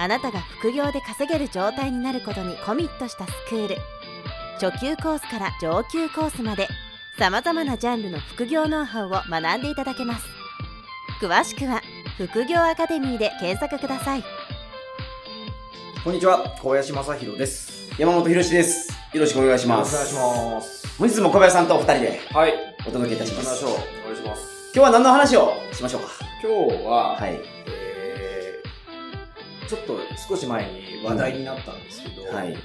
あなたが副業で稼げる状態になることにコミットしたスクール初級コースから上級コースまでさまざまなジャンルの副業ノウハウを学んでいただけます詳しくは副業アカデミーで検索くださいこんにちは、小林正宏です。山本博史です。よろしくお願いします。くお願いします。本日も小林さんとお二人ではい。お届けいたします。行きましょう。お願いします。今日は何の話をしましょうか？今日は、はい。えー、ちょっと少し前に話題になったんですけど、はい。えー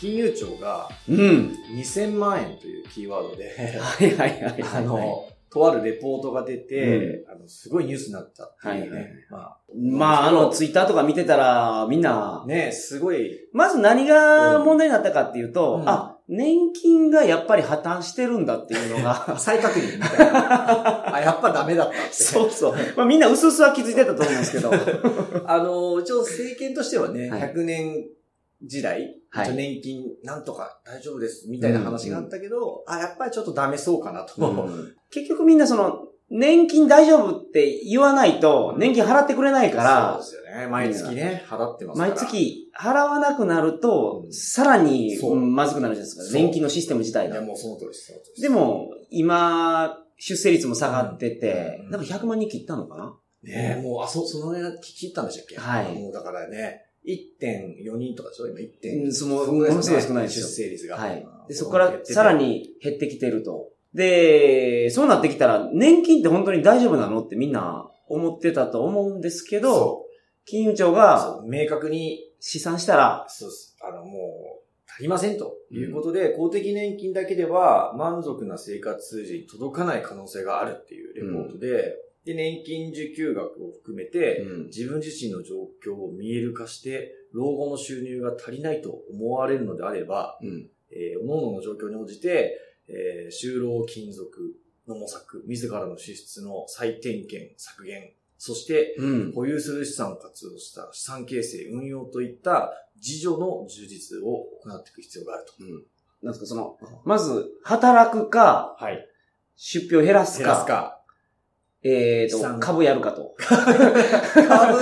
金融庁がうん。2000万円というキーワードで、はいはいはい。あの、とあるレポートが出て、あのすごいニュースになったっていうね。はいはいままあ、あの、ツイッターとか見てたら、みんなあ、、ね、すごい、まず何が問題になったかっていうと、うんあ、年金がやっぱり破綻してるんだっていうのが、再確認みたいな。あ、やっぱダメだったって。そうそう。まあみんな薄々は気づいてたと思うんですけど、あの、一応政権としてはね、はい100年時代、はい年金なんとか大丈夫ですみたいな話があったけど、あ、やっぱりちょっとダメそうかなと。うん結局みんなその、年金大丈夫って言わないと、年金払ってくれないから、そうですよね。毎月ね、払ってますから。毎。月払わなくなるとう、んさらにまずくなるじゃないですか。年金のシステム自体いや、が。もうその通りです。で、も、今、出生率も下がっててう、んなんか100万人切ったのかな？ねもう、あ、そ、その辺切ったんでしたっけ？はいもうだからね、1.4人とかでしょ？今う1.4んそのものすごい少ないですよ出生率が。はいうん。で、そこからさら。に減ってきてると。で、そうなってきたら、年金って本当に大丈夫なのってみんな思ってたと思うんですけど、そ金融庁う。が明確に試算したら、そうです。あの、もう、足りませんということで、公的年金だけでは満足な生活数字に届かない可能性があるっていうレポートで、で、年金受給額を含めて、うん。自分自身の状況を見える化して、老後の収入が足りないと思われるのであれば、うん。えー、各々の状況に応じて、えー、就労金属の模索、自らの支出の再点検、削減、そして、うん。保有する資産を活用した資産形成、運用といった自助の充実を行っていく必要があると。うんなんですか、その、まず、働くか、はい。出費を減らすか、減らすか。えっ、と、資産株やるかと。株、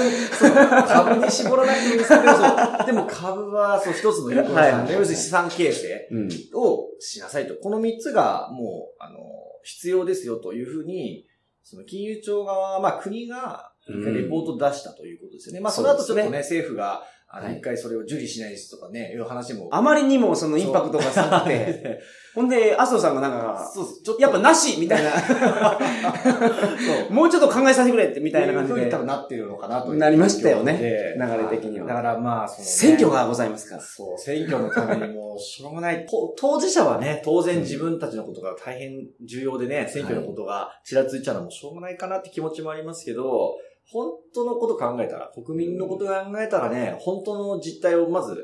株に絞らなくてもいいんですけど、でも株は、そう、一つの有効な資産はい要するに資産形成うん。をしなさいと。この三つが、もう、あの、必要ですよというふうに、その金融庁側、まあ国が、レポート出したということですよね。まあその後ちょっとね、ね政府が、あの、はい一回それを受理しないですとかね、いう話も。あまりにもそのインパクトがさって、ほんで、麻生さんがなんか、そうちょっと。やっぱなしみたいな、そう。もうちょっと考えさせてくれってみたいな感じで。多、分なってるのかなとなりましたよね。で。流れ的には。だからまあ、その、ね、選挙がございますから。そう、選挙のためにもう、しょうがない。と 当事者はね、当然自分たちのことが大変重要でね、選挙のことがちらついちゃうのもしょうがないかなって気持ちもありますけど、本当のこと考えたら、国民のこと考えたらね、本当の実態をまず、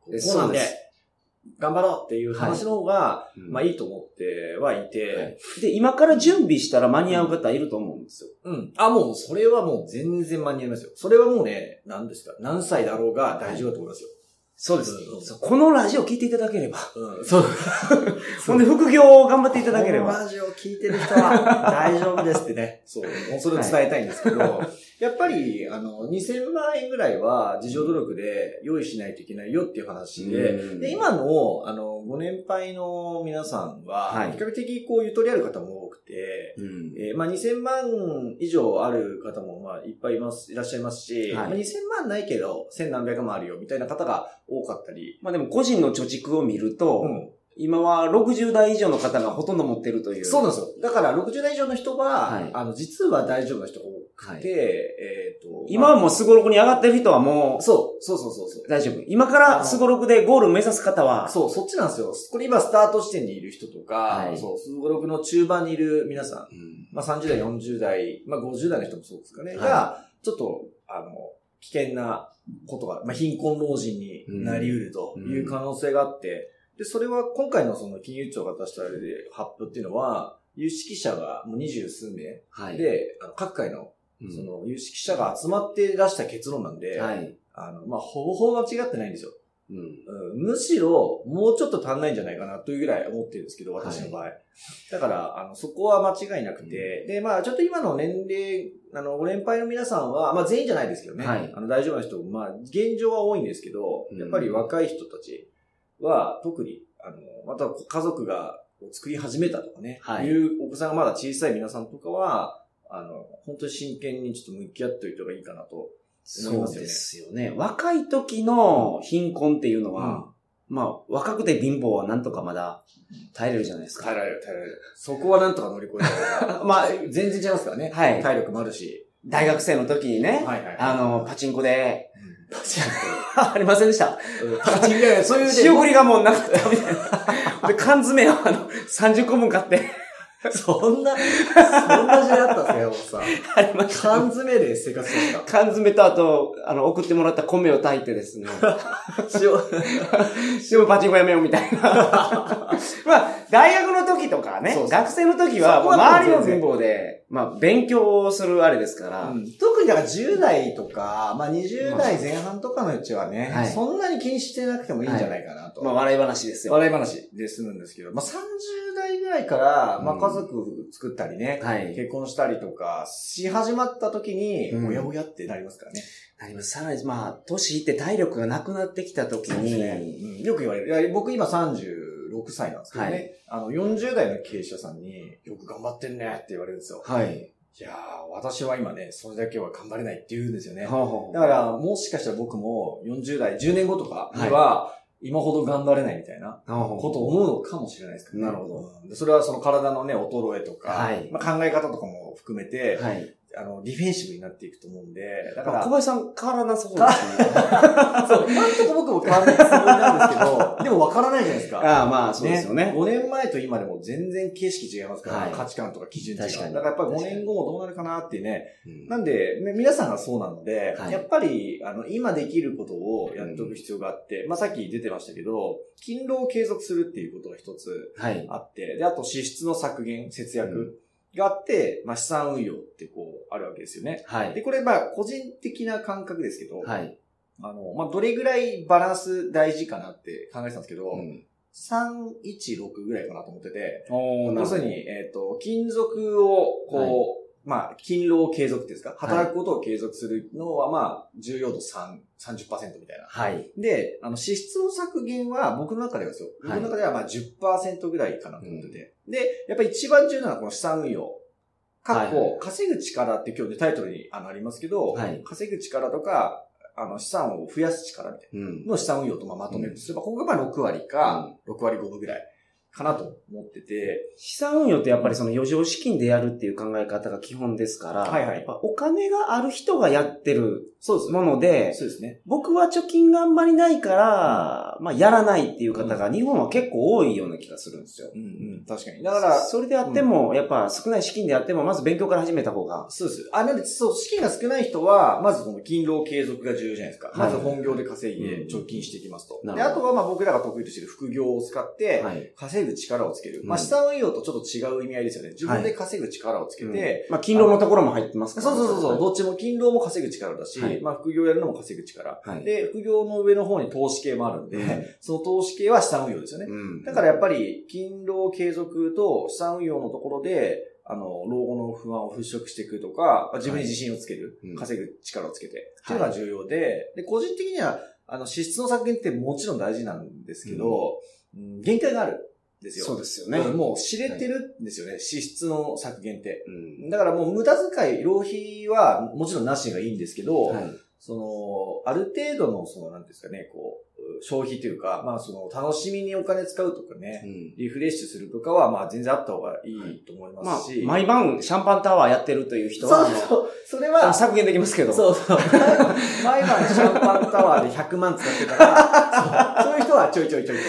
こうなんで頑張ろうっていう話の方が、うんまあいいと思ってはいて、はいで、今から準備したら間に合う方いると思うんですよ。うん。あ、もう、それはもう全然間に合いますよ。それはもうね、何ですか何歳だろうが大丈夫だと思いますよ。そうですうんそうこのラジオ聞いていただければ。うん。そう。ほんで、副業を頑張っていただければ。このラジオ聞いてる人は大丈夫ですってね。そう。もうそれを伝えたいんですけど、やっぱり、あの、2000万円ぐらいは自助努力で用意しないといけないよっていう話で、うん。で今の、あの、ご年配の皆さんは、はい。比較的こう、ゆとりある方も多くて、うん。えーまあ、2000万以上ある方も、まあ、いっぱいいます、いらっしゃいますし、はい。まあ、2000万ないけど、1000何百万あるよ、みたいな方が多かったり、まあでも個人の貯蓄を見ると、うん。今は60代以上の方がほとんど持ってるという。そうなんですよ。だから、60代以上の人は、はい。あの、実は大丈夫な人がはいえっ、と、今はもうスゴロクに上がってる人はもうそう、そうそうそうそう。大丈夫。今からスゴロクでゴール目指す方は、そう、そっちなんですよ。これ今スタート地点にいる人とか、はいそう、すごろくの中盤にいる皆さん、うんまあ30代、40代、まあ50代の人もそうですかね、はいが、ちょっと、あの、危険なことが、まあ、貧困老人になり得るという可能性があって、で、それは今回のその金融庁が出したあれで発表っていうのは、有識者がもう二十数名はい。で、あの各界のうん、その有識者が集まって出した結論なんで、はい。あの、まあ、ほぼほぼ間違ってないんですよ。うん。うん。むしろ、もうちょっと足んないんじゃないかなというぐらい思ってるんですけど、私の場合。だから、あの、そこは間違いなくて、で、まあ、ちょっと今の年齢、あの、ご年配の皆さんは、まあ、全員じゃないですけどね、はい。あの、大丈夫な人も、まあ、現状は多いんですけど、うん。やっぱり若い人たちは、特に、あの、また家族が作り始めたとかね、はい。いうお子さんがまだ小さい皆さんとかは、あの、本当に真剣にちょっと向き合っておいた方がいいかなと。思いそうますよねですよね。若い時の貧困っていうのは、まあ、若くて貧乏はなんとかまだ耐えれるじゃないですか。耐えられる、耐えられる。そこはなんとか乗り越えられる。まあ、全然違いますからね。はい体力もあるし。大学生の時にね、はいはい。あの、パチンコで、パチンありませんでした？コ。パチンコやそういうね仕送りがもうなかったみたいな。で、缶詰をあの、30個分買って、そんな、そんな時代あったんですか、山本さん。ありました。缶詰で生活してまし缶詰とあと、あの、送ってもらった米を炊いてですね。た。塩、でもパチンコやめようみたいな。まあ、大学の時とかね、そうそう学生の時は、周りも全然貧乏で、まあ、勉強するあれですから、特にだから10代とか、まあ20代前半とかのうちはね、はいそんなに気にしてなくてもいいんじゃないかなと。まあ、笑い話ですよ。笑い話で済むんですけど、まあ30代ぐらいから、まあうん家族作ったりね、はい。結婚したりとかし始まった時に、うんおやおやってなりますからね。なります。さらに、まあ、年いって体力がなくなってきた時に、うんよく言われる。いや僕今36歳なんですけどね、はいあの40代の経営者さんによく頑張ってんねって言われるんですよ。はい。いやー、私は今ね、それだけは頑張れないって言うんですよね。ほうほうだから、もしかしたら僕も40代、10年後とかには、今ほど頑張れないみたいなことを思うのかもしれないですけどね。なるほどうんでそれはその体のね、衰えとか、はいまあ、考え方とかも含めて、はい。あの、ディフェンシブになっていくと思うんで、だから、小林さん変わらなさそうですね。そう、今んとこ僕も変わらないつもりなんですけど、でも分からないじゃないですか。ああ、まあ、そうですよね。5年前と今でも全然景色違いますから、はい価値観とか基準違う。だからやっぱり5確かに年後もどうなるかなっていうね。うんなんで、ね皆さんがそうなので、はいやっぱり、あの、今できることをやっておく必要があって、まあさっき出てましたけど、勤労を継続するっていうことが一つはい。あって、で、あと支出の削減、節約があって、まあ資産運用ってこう、あるわけですよね。はいで、。これまあ個人的な感覚ですけど、はい。あの、まあどれぐらいバランス大事かなって考えてたんですけど、うん316ぐらいかなと思ってて、お要するに、えっ、と、金属を、こう、まあ、勤労継続っていうんですか、働くことを継続するのは、まあ、重要度3、30%みたいな。はい。で、あの、支出の削減は僕の中ではですよ。僕はいの中ではまあ10%ぐらいかなと思ってて。で、やっぱり一番重要なのはこの資産運用。かっこ、はいはい稼ぐ力って今日でタイトルにあのありますけど、はい稼ぐ力とか、あの、資産を増やす力みたいうん。なの資産運用とまあまとめるとすれば、ここがまあ6割か、6割5分ぐらいかなと思ってて、資産運用ってやっぱりその余剰資金でやるっていう考え方が基本ですから、はいはい。やっぱお金がある人がやってるそうですもので、そうですね。僕は貯金があんまりないから、まあやらないっていう方が日本は結構多いような気がするんですよ。うんうん、確かに。だから、それであっても、やっぱ少ない資金であっても、まず勉強から始めた方が。そうです。あ、なんで、そう、資金が少ない人は、まずこの勤労継続が重要じゃないですか。はいまず本業で稼いでうん貯金していきますと。で、あとはまあ僕らが得意としている副業を使って、はい。稼ぐ力をつける。うんまあ資産運用とちょっと違う意味合いですよね。自分で稼ぐ力をつけて、うんまあ、勤労のところも入ってますからそうそうそうそう、どっちも勤労も稼ぐ力だし、はいまあ副業やるのも稼ぐ力。はい。で、副業の上の方に投資系もあるんで、うん。その投資系は資産運用ですよね。うん。だからやっぱり、勤労継続と資産運用のところで、あの、老後の不安を払拭していくとか、自分に自信をつける、うん。稼ぐ力をつけて、っていうのが重要で、で、個人的には、あの、支出の削減ってもちろん大事なんですけど、うん。限界がある。んですよ。そうですよね。もう知れてるんですよね、支出の削減って。うんだからもう無駄遣い、浪費はもちろんなしがいいんですけど、はい。その、ある程度の、その、なんですかね、こう、消費というか、まあ、その、楽しみにお金使うとかね、うんリフレッシュするとかは、まあ、全然あった方がいいと思いますし。、毎晩シャンパンタワーやってるという人そうは、そう、それは、削減できますけど。そうそう、毎晩シャンパンタワーで100万使ってたら、そ うはちょいちょいちょいと。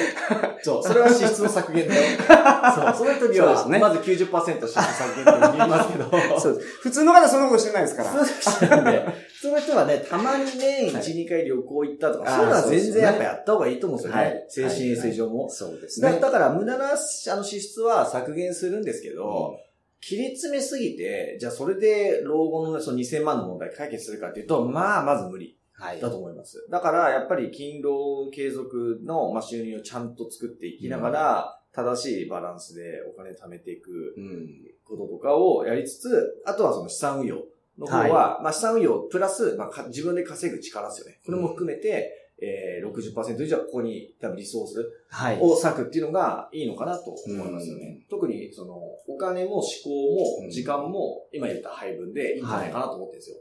そう、それは支出の削減だよ。そう、その人には、ねまず90%支出削減って言いますけど、そう普通の方はそんなことしてないですから。そうしてるんで、その人はね、たまにね、1、はい2回旅行行ったとか、そういうのは全然やっぱやった方がいいと思うんですよね。はい精神衛生上も。そうですだね。だから無駄なあの支出は削減するんですけど、うん切り詰めすぎて、じゃあそれで老後のねその2000万の問題解決するかっていうと、まあまず無理はい。だと思います。だからやっぱり勤労継続のまあ収入をちゃんと作っていきながら、正しいバランスでお金貯めていくうん。こととかをやりつつ、あとはその資産運用の方は、まあ資産運用プラス、まあか自分で稼ぐ力ですよね。これも含めて、えー、60%以上ここに多分リソースはい。を割くっていうのがいいのかなと思いますよね。特にそのお金も思考も時間も今言った配分でいいんじゃないかなと思ってるんですよ。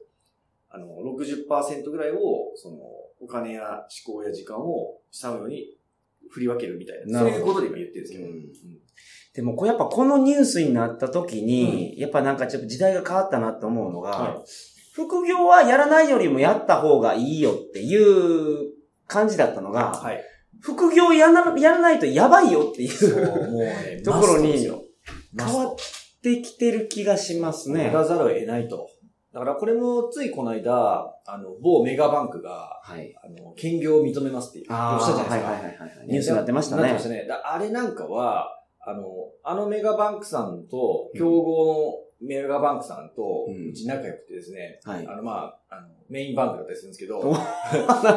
あの、60%ぐらいを、その、お金や思考や時間を資産運用に振り分けるみたいな。そういうことで今言ってるんですけど。うんうんでも、これやっぱこのニュースになった時に、やっぱなんかちょっと時代が変わったなって思うのが、は副業はやらないよりもやった方がいいよっていう感じだったのが、はい。副業やらやらないとやばいよっていそう、う、もうね、ところに変わってきてる気がしますねや。らざるを得ないと。だからこれもついこの間、あの、某メガバンクが、はい。あの、兼業を認めますっていう、あしたじゃないですか。はいはいはいはい。ニュースになってましたねなってまし。たね。だあれなんかは、あの、あのメガバンクさんと、競合のメガバンクさんと、うんうち仲良くてですね、はい。あの、まあ、あの、メインバンクだったりするんですけど、お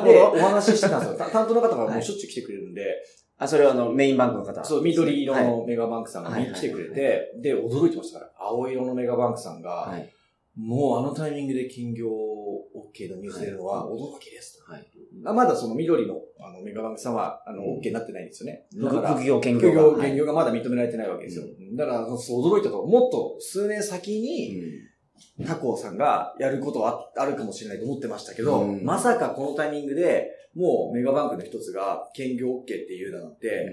で、お話ししてたんですよ。た担当の方がもうしょっちゅう来てくれるんで、あ、それはあの、メインバンクの方。そう、緑色はいのメガバンクさんがはい来てくれて、で、驚いてましたから、青色のメガバンクさんが、はい。もうあのタイミングで兼業 OK のニュース出るのはは驚きです。と。はい。あまだその緑のあのメガバンクさんは、あの、うん OK になってないんですよね。だから副業兼業副業、が兼業がまだ認められてないわけですよ。だから、そう驚いたと、もっと数年先に、他校さんがやることはあるかもしれないと思ってましたけど、うん。まさかこのタイミングで、もうメガバンクの一つが兼業 OK っていうのなんて、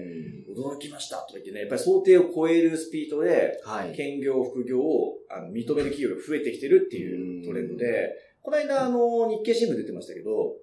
驚きましたとか言ってね、やっぱり想定を超えるスピードで、はい。兼業、副業をあの認める企業が増えてきてるっていうトレンドで、この間、あの、日経新聞出てましたけど、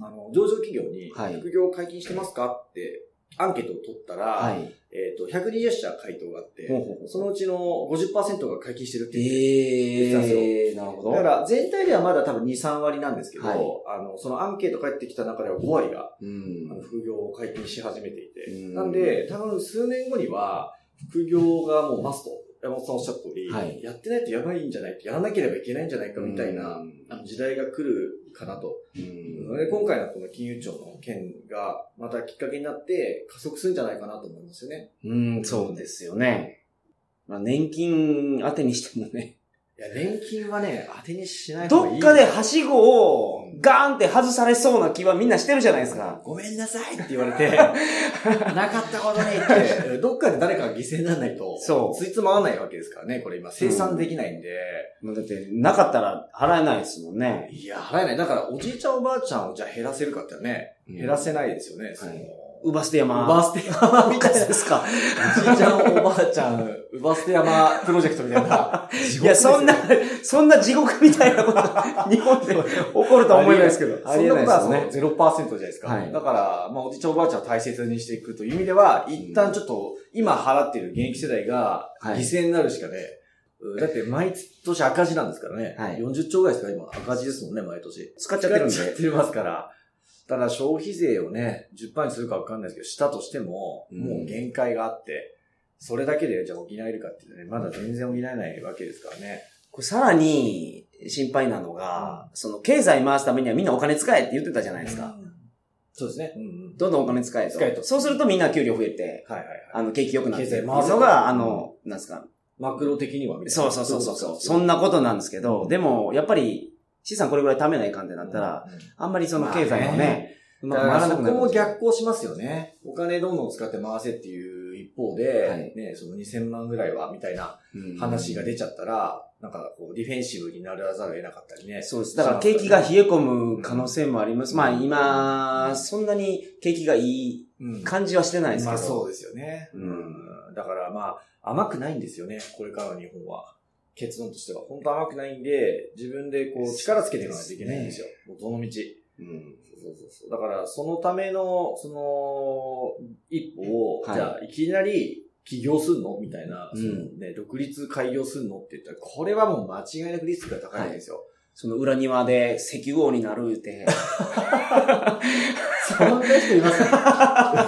あの、上場企業にはい。副業を解禁してますかって、アンケートを取ったら、はい。えっ、と、120社回答があって、ほうほうほうそのうちの50%が解禁してるって言ってええー、なるほど。だから全体ではまだ多分2、3割なんですけど、はい。あの、そのアンケート返ってきた中では5割が、うん。あの副業を解禁し始めていて、うん。なんで、多分数年後には、副業がもうマスト。山本さんおっしゃった通り、はい。やってないとやばいんじゃないやらなければいけないんじゃないかみたいな、うん。あの時代が来るかなと。うんで今回のこの金融庁の件がまたきっかけになって加速するんじゃないかなと思いますよね。うん、そうですよね。まあ、年金当てにしてもね、いや、年金はね、当てにしない方がいい。どっかではしごをガーンって外されそうな気はみんなしてるじゃないですか。ごめんなさいって言われて、なかったことねって、どっかで誰かが犠牲にならないと、そうついつまわないわけですからね、これ今生産できないんで、もうだって、なかったら払えないですもんね。いや、払えない。だから、おじいちゃんおばあちゃんをじゃあ減らせるかってね、減らせないですよね。そのうば捨て山。うば捨て山みたいな。ですか。おじいちゃんおばあちゃん、うば捨て山プロジェクトみたいな。いや、そんな、そんな地獄みたいなこと、日本で起こるとは思えないですけど。そんなことはね。0%じゃないですか。はいだから、まあ、おじいちゃんおばあちゃんを大切にしていくという意味では、一旦ちょっと、今払っている現役世代がはい犠牲になるしかね、だって毎年赤字なんですからね。はい40兆ぐらいですか、今。赤字ですもんね、毎年。使っちゃってるんで。使っちゃってますから。ただ消費税をね、10%にするかわかんないですけど、したとしても、うんもう限界があって、それだけでじゃあ補えるかっていうとね、まだ全然補えないわけですからね。これさらに心配なのが、その経済回すためにはみんなお金使えって言ってたじゃないですか。そうですね。うんうん。どんどんお金使えと。使えとそうするとみんな給料増えて、はいはいはい。あの、景気良くなって経済回せのが、あの、なんですか。マクロ的にはみたいなそうそうそうそうそう。そんんなことなんですけど、でも、やっぱり、資産これぐらい貯めないかんってなったら、あんまりその経済もまあね、うまく回らなくなる。も逆行しますよね。お金どんどん使って回せっていう一方で、はいね、その2000万ぐらいは、みたいな話が出ちゃったら、なんかこう、ディフェンシブにならざるを得なかったりね。そうです。だから景気が冷え込む可能性もあります。まあ今、そんなに景気がいいうん感じはしてないですけど。まあそうですよね。うんうんだからまあ、甘くないんですよね、これからの日本は。結論としては。本当甘くないんで、自分でこう、力つけていかないといけないんですよ。もうどの道。うんそうそうそう。だから、そのための、その、一歩を、はいじゃあ、いきなり起業すんの？みたいな、うんそのね、独立開業すんのって言ったら、これはもう間違いなくリスクが高いわけですよ。その裏庭で石油王になる言うて。そんな人います？か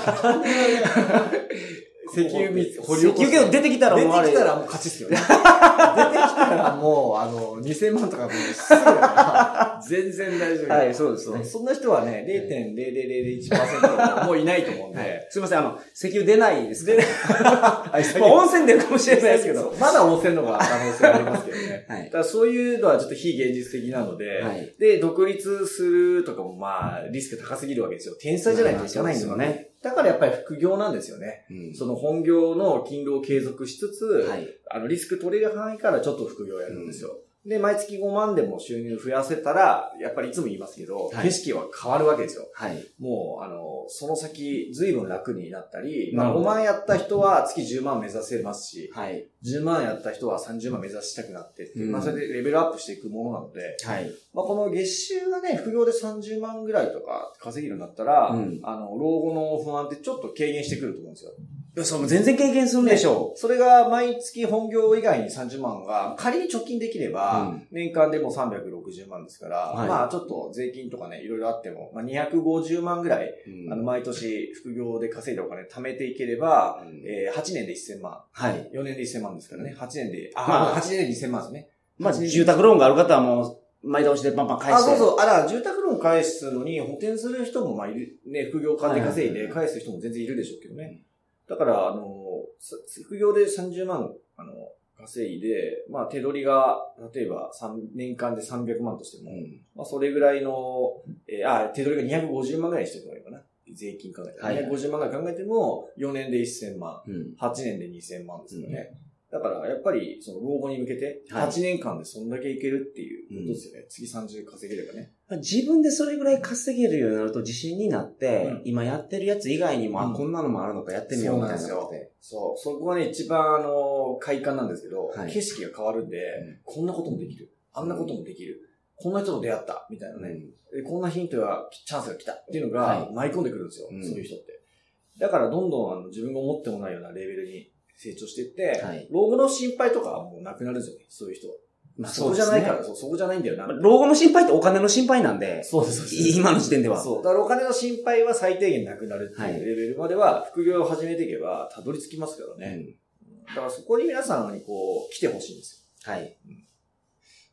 石油水掘り起こす石油けど出てきたらもう。出てきたらもう勝ちっすよね。出てきたらもう、あの、2000万とかもうすぐだから、全然大丈夫。はい、そうです、そんな人はね、0.0001%もういないと思うんで。はい、すいません、あの、石油出ないですか出ら。ない まあ温泉出るかもしれないですけど。まだ温泉の方が可能性ありますけどね。はいだそういうのはちょっと非現実的なので、はいで、独立するとかもまあ、リスク高すぎるわけですよ。天才じゃないとないんですよね。だからやっぱり副業なんですよね。うんその本業の勤労を継続しつつ、はい。あの、リスク取れる範囲からちょっと副業をやるんですよ。で、毎月5万でも収入増やせたら、やっぱりいつも言いますけど、はい景色は変わるわけですよ。はい。もう、あの、その先、随分楽になったり、まあ、なるほど5万やった人は月10万目指せますし、はい。10万やった人は30万目指したくなってっていううんまあ、それでレベルアップしていくものなので、はい。まあ、この月収がね、副業で30万ぐらいとか稼げるんだったら、うんあの、老後の不安ってちょっと軽減してくると思うんですよ。そう、全然経験するんでしょそれが毎月本業以外に30万が仮に貯金できれば、うん年間でも360万ですから、はいまあちょっと税金とかね、いろいろあっても、まあ250万ぐらい、う。うんあの、毎年副業で稼いだお金貯めていければ、うんえー8年で1000万。はい。4年で1000万ですからね。8年で、まあ、あ8年で2000万ですね。まあ、8年で住宅ローンがある方はもう、前倒しでパンパン返あ、して。そうそう。あら、住宅ローン返すのに補填する人も、まあ、いる、ね、副業金稼いで返す人も全然いるでしょうけどね。だから、あの、さ副業で30万、あの、稼いで、まあ、手取りが、例えば、三年間で300万としても、うんまあ、それぐらいの、えーあ、手取りが250万ぐらいにしておけばいいかな。税金考えて。はい250万ぐらい考えても、4年で1000万、うん。8年で2000万ですよね。だから、やっぱり、その、老後に向けて、はい8年間でそんだけいけるっていうことですよね。次30稼げればね。自分でそれぐらい稼げるようになると自信になって、うん今やってるやつ以外にも、うんあ、こんなのもあるのかやってみようみたいなそうな。そう。そこがね、一番、あの、快感なんですけど、はい景色が変わるんで、んこんなこともできる。あんなこともできる。こんな人と出会った。みたいなね。でこんなヒントやチャンスが来たっていうのがはい舞い込んでくるんですよ。うんそういう人って。だから、どんどんあの自分が思ってもないようなレベルに成長していって、はい老後の心配とかはもうなくなるんですよね。そういう人は。まあそこじゃないから、そうそこじゃないんだよな。老後の心配ってお金の心配なんで、そうです。今の時点では。そう。だからお金の心配は最低限なくなるってはいいうレベルまでは、副業を始めていけば、たどり着きますからね。うんだからそこに皆さんにこう、来てほしいんですはいうん。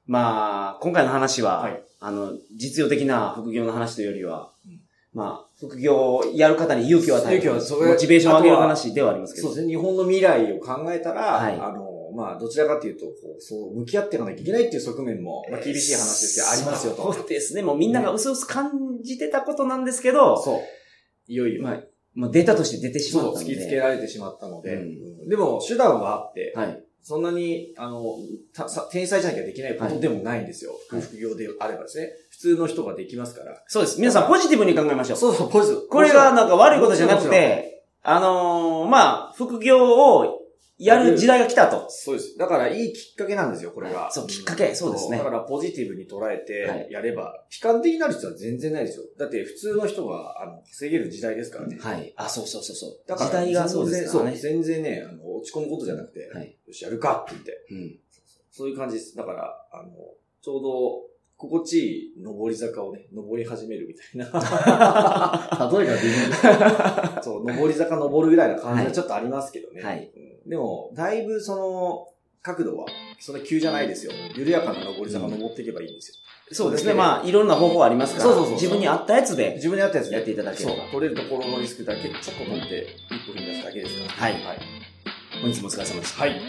まあ、今回の話は、はいあの、実用的な副業の話というよりは、うんまあ、副業をやる方に勇気を与える、勇気をモチベーションを上げる話ではありますけど。そうですね。日本の未来を考えたら、はいあの、まあ、どちらかというと、こう、そう、向き合っていかなきゃいけないっていう側面も、まあ、厳しい話ですけど、ありますよと。そうですね。もうみんなが薄々感じてたことなんですけど、そう。いよいよ。まあ、もうデータとして出てしまそう、ったので。突きつけられてしまったので、うんうんでも、手段はあって、はい。そんなに、あの、たさ天才じゃなきゃできないことでもないんですよ。はい副業であればですね。普通の人ができますから。そうです。皆さんポジティブに考えましょう。そうそう、ポジティブ。これがなんか悪いことじゃなくて、あのーまあ、副業をやる時代が来たと。そうです。だから、いいきっかけなんですよ、これが。そうきっかけそうですねだから、ポジティブに捉えはいて、やれば、悲観的になる必要は全然ないですよ。だって、普通の人が、あの、稼げる時代ですからね。はい。あ、そうそうそうそう。だから、時代がそうですからね。全然そう全然ね、あの、落ち込むことじゃなくて、はい。よし、やるかって言って。うん。そういう感じです。だから、あの、ちょうど、心地いい登り坂をね、登り始めるみたいな。例えが微妙そう、登り坂登るぐらいな感じはちょっとありますけどね。はいうんでも、だいぶその、角度は、そんな急じゃないですよ。緩やかな登り坂登っていけばいいんですよ。そうですね。まあ、いろんな方法ありますから、そうそうそう自分に合ったやつで、自分でやったやつでやっていただければそう、取れるところのリスクだけちょっと取って、一歩踏み出すだけですから。はいはい。本日もお疲れ様でした。はい。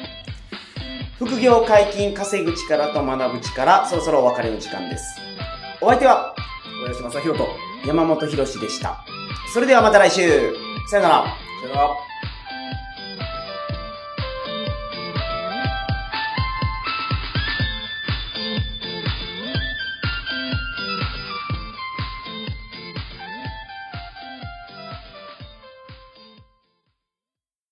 副業解禁、稼ぐ力と学ぶ力、そろそろお別れの時間です。お相手は小林正宏と、山本博史でした。それではまた来週さよならさよなら。